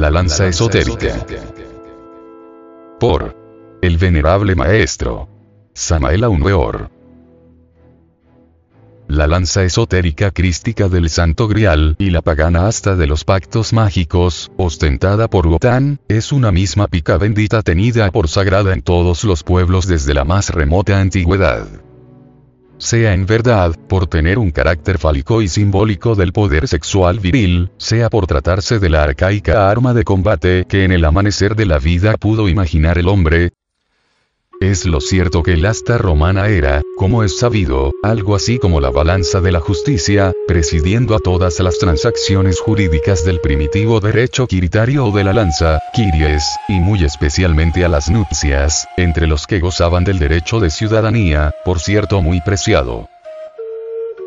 La lanza esotérica. Por el venerable maestro Samael Weor. La lanza esotérica crística del Santo Grial y la pagana asta de los pactos mágicos, ostentada por Wotan, es una misma pica bendita tenida por sagrada en todos los pueblos desde la más remota antigüedad sea en verdad, por tener un carácter fálico y simbólico del poder sexual viril, sea por tratarse de la arcaica arma de combate que en el amanecer de la vida pudo imaginar el hombre, es lo cierto que el asta romana era, como es sabido, algo así como la balanza de la justicia, presidiendo a todas las transacciones jurídicas del primitivo derecho quiritario o de la lanza, quiries, y muy especialmente a las nupcias, entre los que gozaban del derecho de ciudadanía, por cierto muy preciado.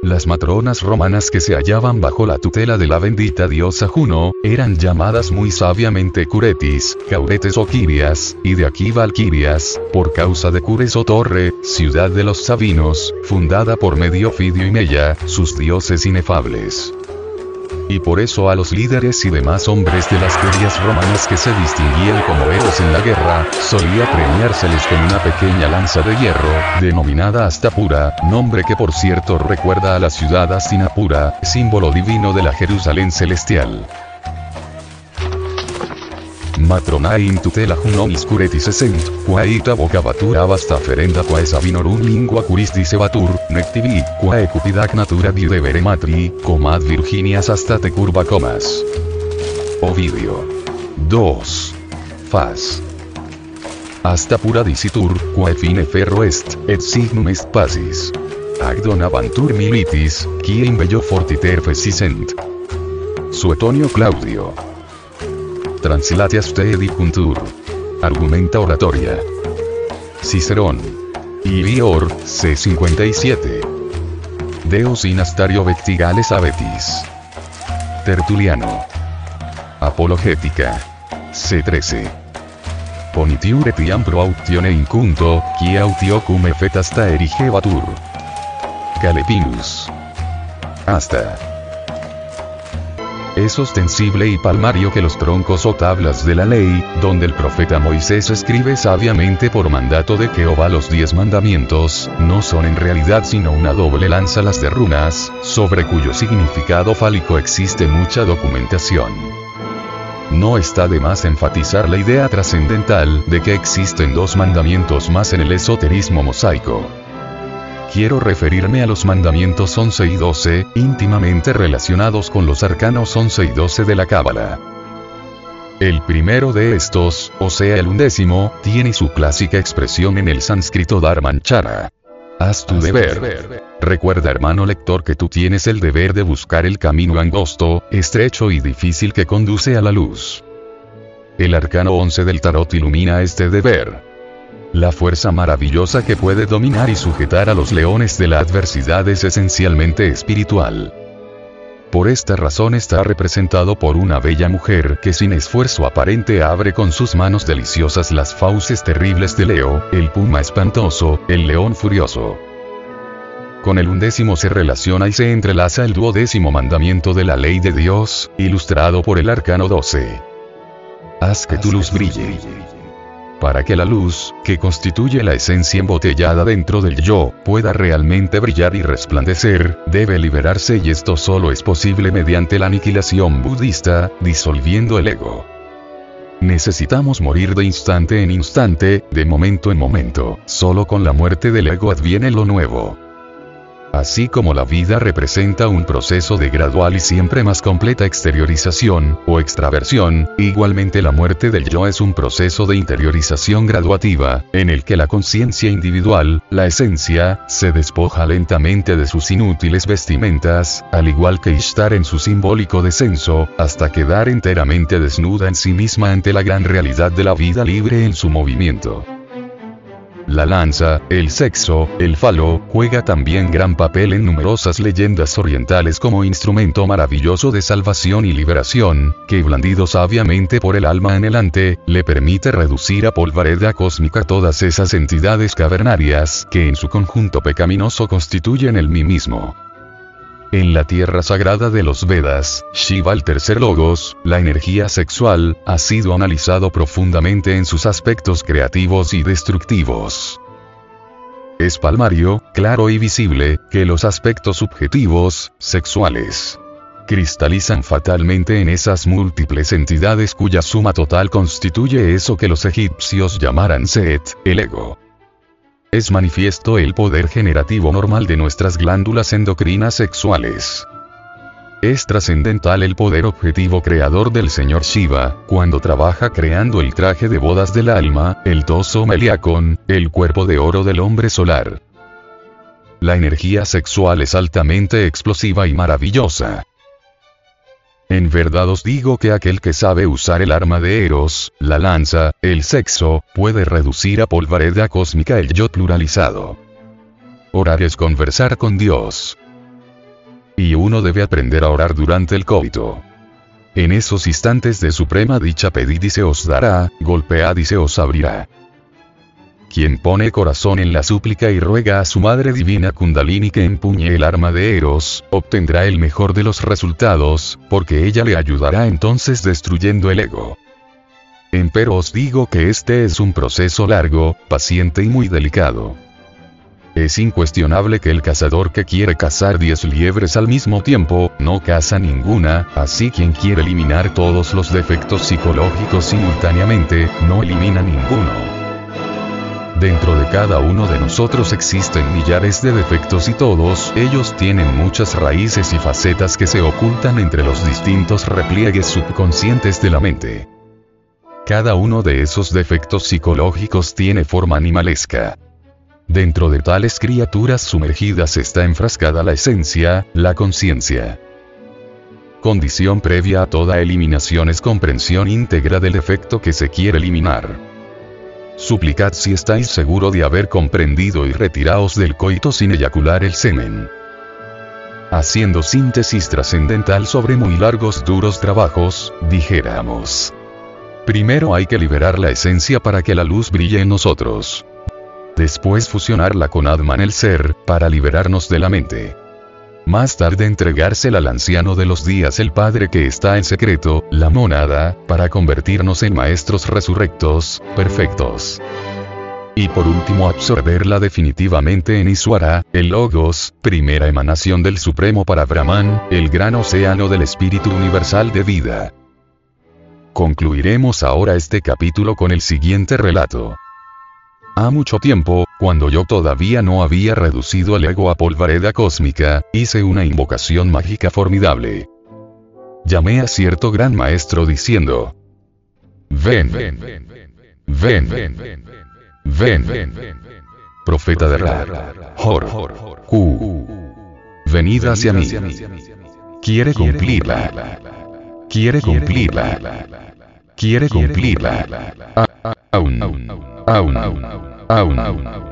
Las matronas romanas que se hallaban bajo la tutela de la bendita diosa Juno, eran llamadas muy sabiamente curetis, cauretes o quirias, y de aquí valquirias, por causa de Cures o Torre, ciudad de los Sabinos, fundada por Medio Fidio y Mella, sus dioses inefables y por eso a los líderes y demás hombres de las ferias romanas que se distinguían como héroes en la guerra, solía premiárseles con una pequeña lanza de hierro, denominada Astapura, nombre que por cierto recuerda a la ciudad Astinapura, símbolo divino de la Jerusalén celestial. Matronae tutela junomis curetis essent, quae ita vocavatura vasta ferenda quae sabinorum lingua curis dicebatur, nectivi, quae cupidac natura videvere matri, comad Virginias hasta te curva comas. Ovidio. 2. Fas. Hasta pura dicitur, quae fine ferro est, et signum est pacis. Agdon avantur militis, quien bello fortiter fesisent. Suetonio Claudio. Translatias te edipuntur. Argumenta oratoria. Cicerón. Ilior, C57. Deus in astario vectigales abetis. Tertuliano. Apologética. C13. Ponitiur etiam pro autione incunto, qui autiocum effet hasta erigebatur. Calepinus. Hasta. Es ostensible y palmario que los troncos o tablas de la ley, donde el profeta Moisés escribe sabiamente por mandato de Jehová los diez mandamientos, no son en realidad sino una doble lanza las de runas, sobre cuyo significado fálico existe mucha documentación. No está de más enfatizar la idea trascendental de que existen dos mandamientos más en el esoterismo mosaico quiero referirme a los mandamientos 11 y 12, íntimamente relacionados con los arcanos 11 y 12 de la Cábala. El primero de estos, o sea el undécimo, tiene su clásica expresión en el sánscrito Dharmanchara. Haz tu deber. Recuerda hermano lector que tú tienes el deber de buscar el camino angosto, estrecho y difícil que conduce a la luz. El arcano 11 del tarot ilumina este deber. La fuerza maravillosa que puede dominar y sujetar a los leones de la adversidad es esencialmente espiritual. Por esta razón está representado por una bella mujer que sin esfuerzo aparente abre con sus manos deliciosas las fauces terribles de Leo, el puma espantoso, el león furioso. Con el undécimo se relaciona y se entrelaza el duodécimo mandamiento de la ley de Dios, ilustrado por el arcano 12. Haz que tu luz brille para que la luz, que constituye la esencia embotellada dentro del yo, pueda realmente brillar y resplandecer, debe liberarse y esto solo es posible mediante la aniquilación budista, disolviendo el ego. Necesitamos morir de instante en instante, de momento en momento, solo con la muerte del ego adviene lo nuevo. Así como la vida representa un proceso de gradual y siempre más completa exteriorización, o extraversión, igualmente la muerte del yo es un proceso de interiorización graduativa, en el que la conciencia individual, la esencia, se despoja lentamente de sus inútiles vestimentas, al igual que Ishtar en su simbólico descenso, hasta quedar enteramente desnuda en sí misma ante la gran realidad de la vida libre en su movimiento. La lanza, el sexo, el falo, juega también gran papel en numerosas leyendas orientales como instrumento maravilloso de salvación y liberación, que blandido sabiamente por el alma anhelante, le permite reducir a polvareda cósmica todas esas entidades cavernarias que en su conjunto pecaminoso constituyen el mí mismo. En la tierra sagrada de los Vedas, Shiva el tercer logos, la energía sexual, ha sido analizado profundamente en sus aspectos creativos y destructivos. Es palmario, claro y visible, que los aspectos subjetivos, sexuales, cristalizan fatalmente en esas múltiples entidades cuya suma total constituye eso que los egipcios llamaran Set, el ego. Es manifiesto el poder generativo normal de nuestras glándulas endocrinas sexuales. Es trascendental el poder objetivo creador del señor Shiva, cuando trabaja creando el traje de bodas del alma, el toso meliacón, el cuerpo de oro del hombre solar. La energía sexual es altamente explosiva y maravillosa. En verdad os digo que aquel que sabe usar el arma de Eros, la lanza, el sexo, puede reducir a polvareda cósmica el yo pluralizado. Orar es conversar con Dios. Y uno debe aprender a orar durante el coito. En esos instantes de suprema dicha pedid y se os dará, golpead y se os abrirá. Quien pone corazón en la súplica y ruega a su Madre Divina Kundalini que empuñe el arma de Eros, obtendrá el mejor de los resultados, porque ella le ayudará entonces destruyendo el ego. Empero os digo que este es un proceso largo, paciente y muy delicado. Es incuestionable que el cazador que quiere cazar 10 liebres al mismo tiempo, no caza ninguna, así quien quiere eliminar todos los defectos psicológicos simultáneamente, no elimina ninguno. Dentro de cada uno de nosotros existen millares de defectos y todos ellos tienen muchas raíces y facetas que se ocultan entre los distintos repliegues subconscientes de la mente. Cada uno de esos defectos psicológicos tiene forma animalesca. Dentro de tales criaturas sumergidas está enfrascada la esencia, la conciencia. Condición previa a toda eliminación es comprensión íntegra del defecto que se quiere eliminar. Suplicad si estáis seguro de haber comprendido y retiraos del coito sin eyacular el semen. Haciendo síntesis trascendental sobre muy largos duros trabajos, dijéramos. Primero hay que liberar la esencia para que la luz brille en nosotros. Después fusionarla con Atman el ser, para liberarnos de la mente. Más tarde entregársela al anciano de los días el Padre que está en secreto, la monada, para convertirnos en maestros resurrectos, perfectos. Y por último absorberla definitivamente en Iswara, el Logos, primera emanación del Supremo para Brahman, el gran océano del Espíritu Universal de vida. Concluiremos ahora este capítulo con el siguiente relato. Ha mucho tiempo, cuando yo todavía no había reducido el ego a polvareda cósmica, hice una invocación mágica formidable. Llamé a cierto gran maestro diciendo, ven, ven, ven, ven, ven, ven, profeta de Ra, Hor, Q, venid hacia mí. Quiere cumplirla. Quiere cumplirla. Quiere cumplirla. Aún, aún, aún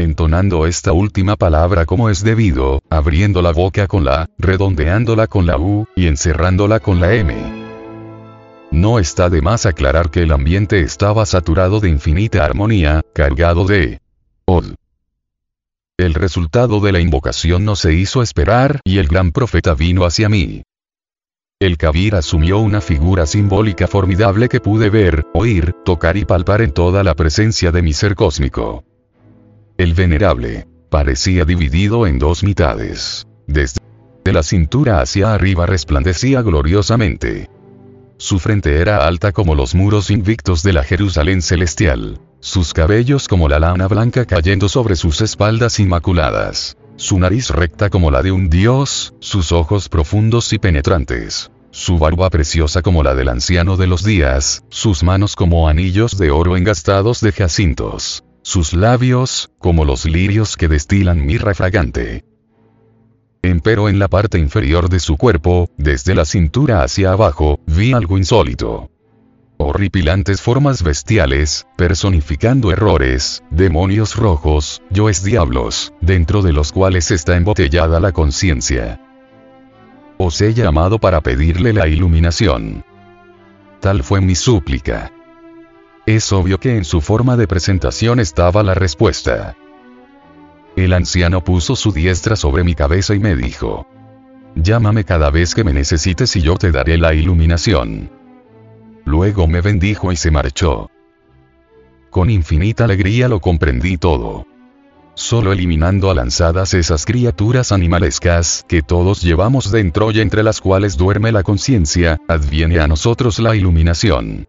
entonando esta última palabra como es debido, abriendo la boca con la, redondeándola con la U, y encerrándola con la M. No está de más aclarar que el ambiente estaba saturado de infinita armonía, cargado de Od. El resultado de la invocación no se hizo esperar y el gran profeta vino hacia mí. El Kabir asumió una figura simbólica formidable que pude ver, oír, tocar y palpar en toda la presencia de mi ser cósmico. El venerable parecía dividido en dos mitades. Desde la cintura hacia arriba resplandecía gloriosamente. Su frente era alta como los muros invictos de la Jerusalén celestial. Sus cabellos como la lana blanca cayendo sobre sus espaldas inmaculadas. Su nariz recta como la de un dios, sus ojos profundos y penetrantes. Su barba preciosa como la del anciano de los días, sus manos como anillos de oro engastados de jacintos sus labios, como los lirios que destilan mirra fragante. Empero en la parte inferior de su cuerpo, desde la cintura hacia abajo, vi algo insólito. Horripilantes formas bestiales, personificando errores, demonios rojos, yoes diablos, dentro de los cuales está embotellada la conciencia. Os he llamado para pedirle la iluminación. Tal fue mi súplica. Es obvio que en su forma de presentación estaba la respuesta. El anciano puso su diestra sobre mi cabeza y me dijo, Llámame cada vez que me necesites y yo te daré la iluminación. Luego me bendijo y se marchó. Con infinita alegría lo comprendí todo. Solo eliminando a lanzadas esas criaturas animalescas que todos llevamos dentro y entre las cuales duerme la conciencia, adviene a nosotros la iluminación.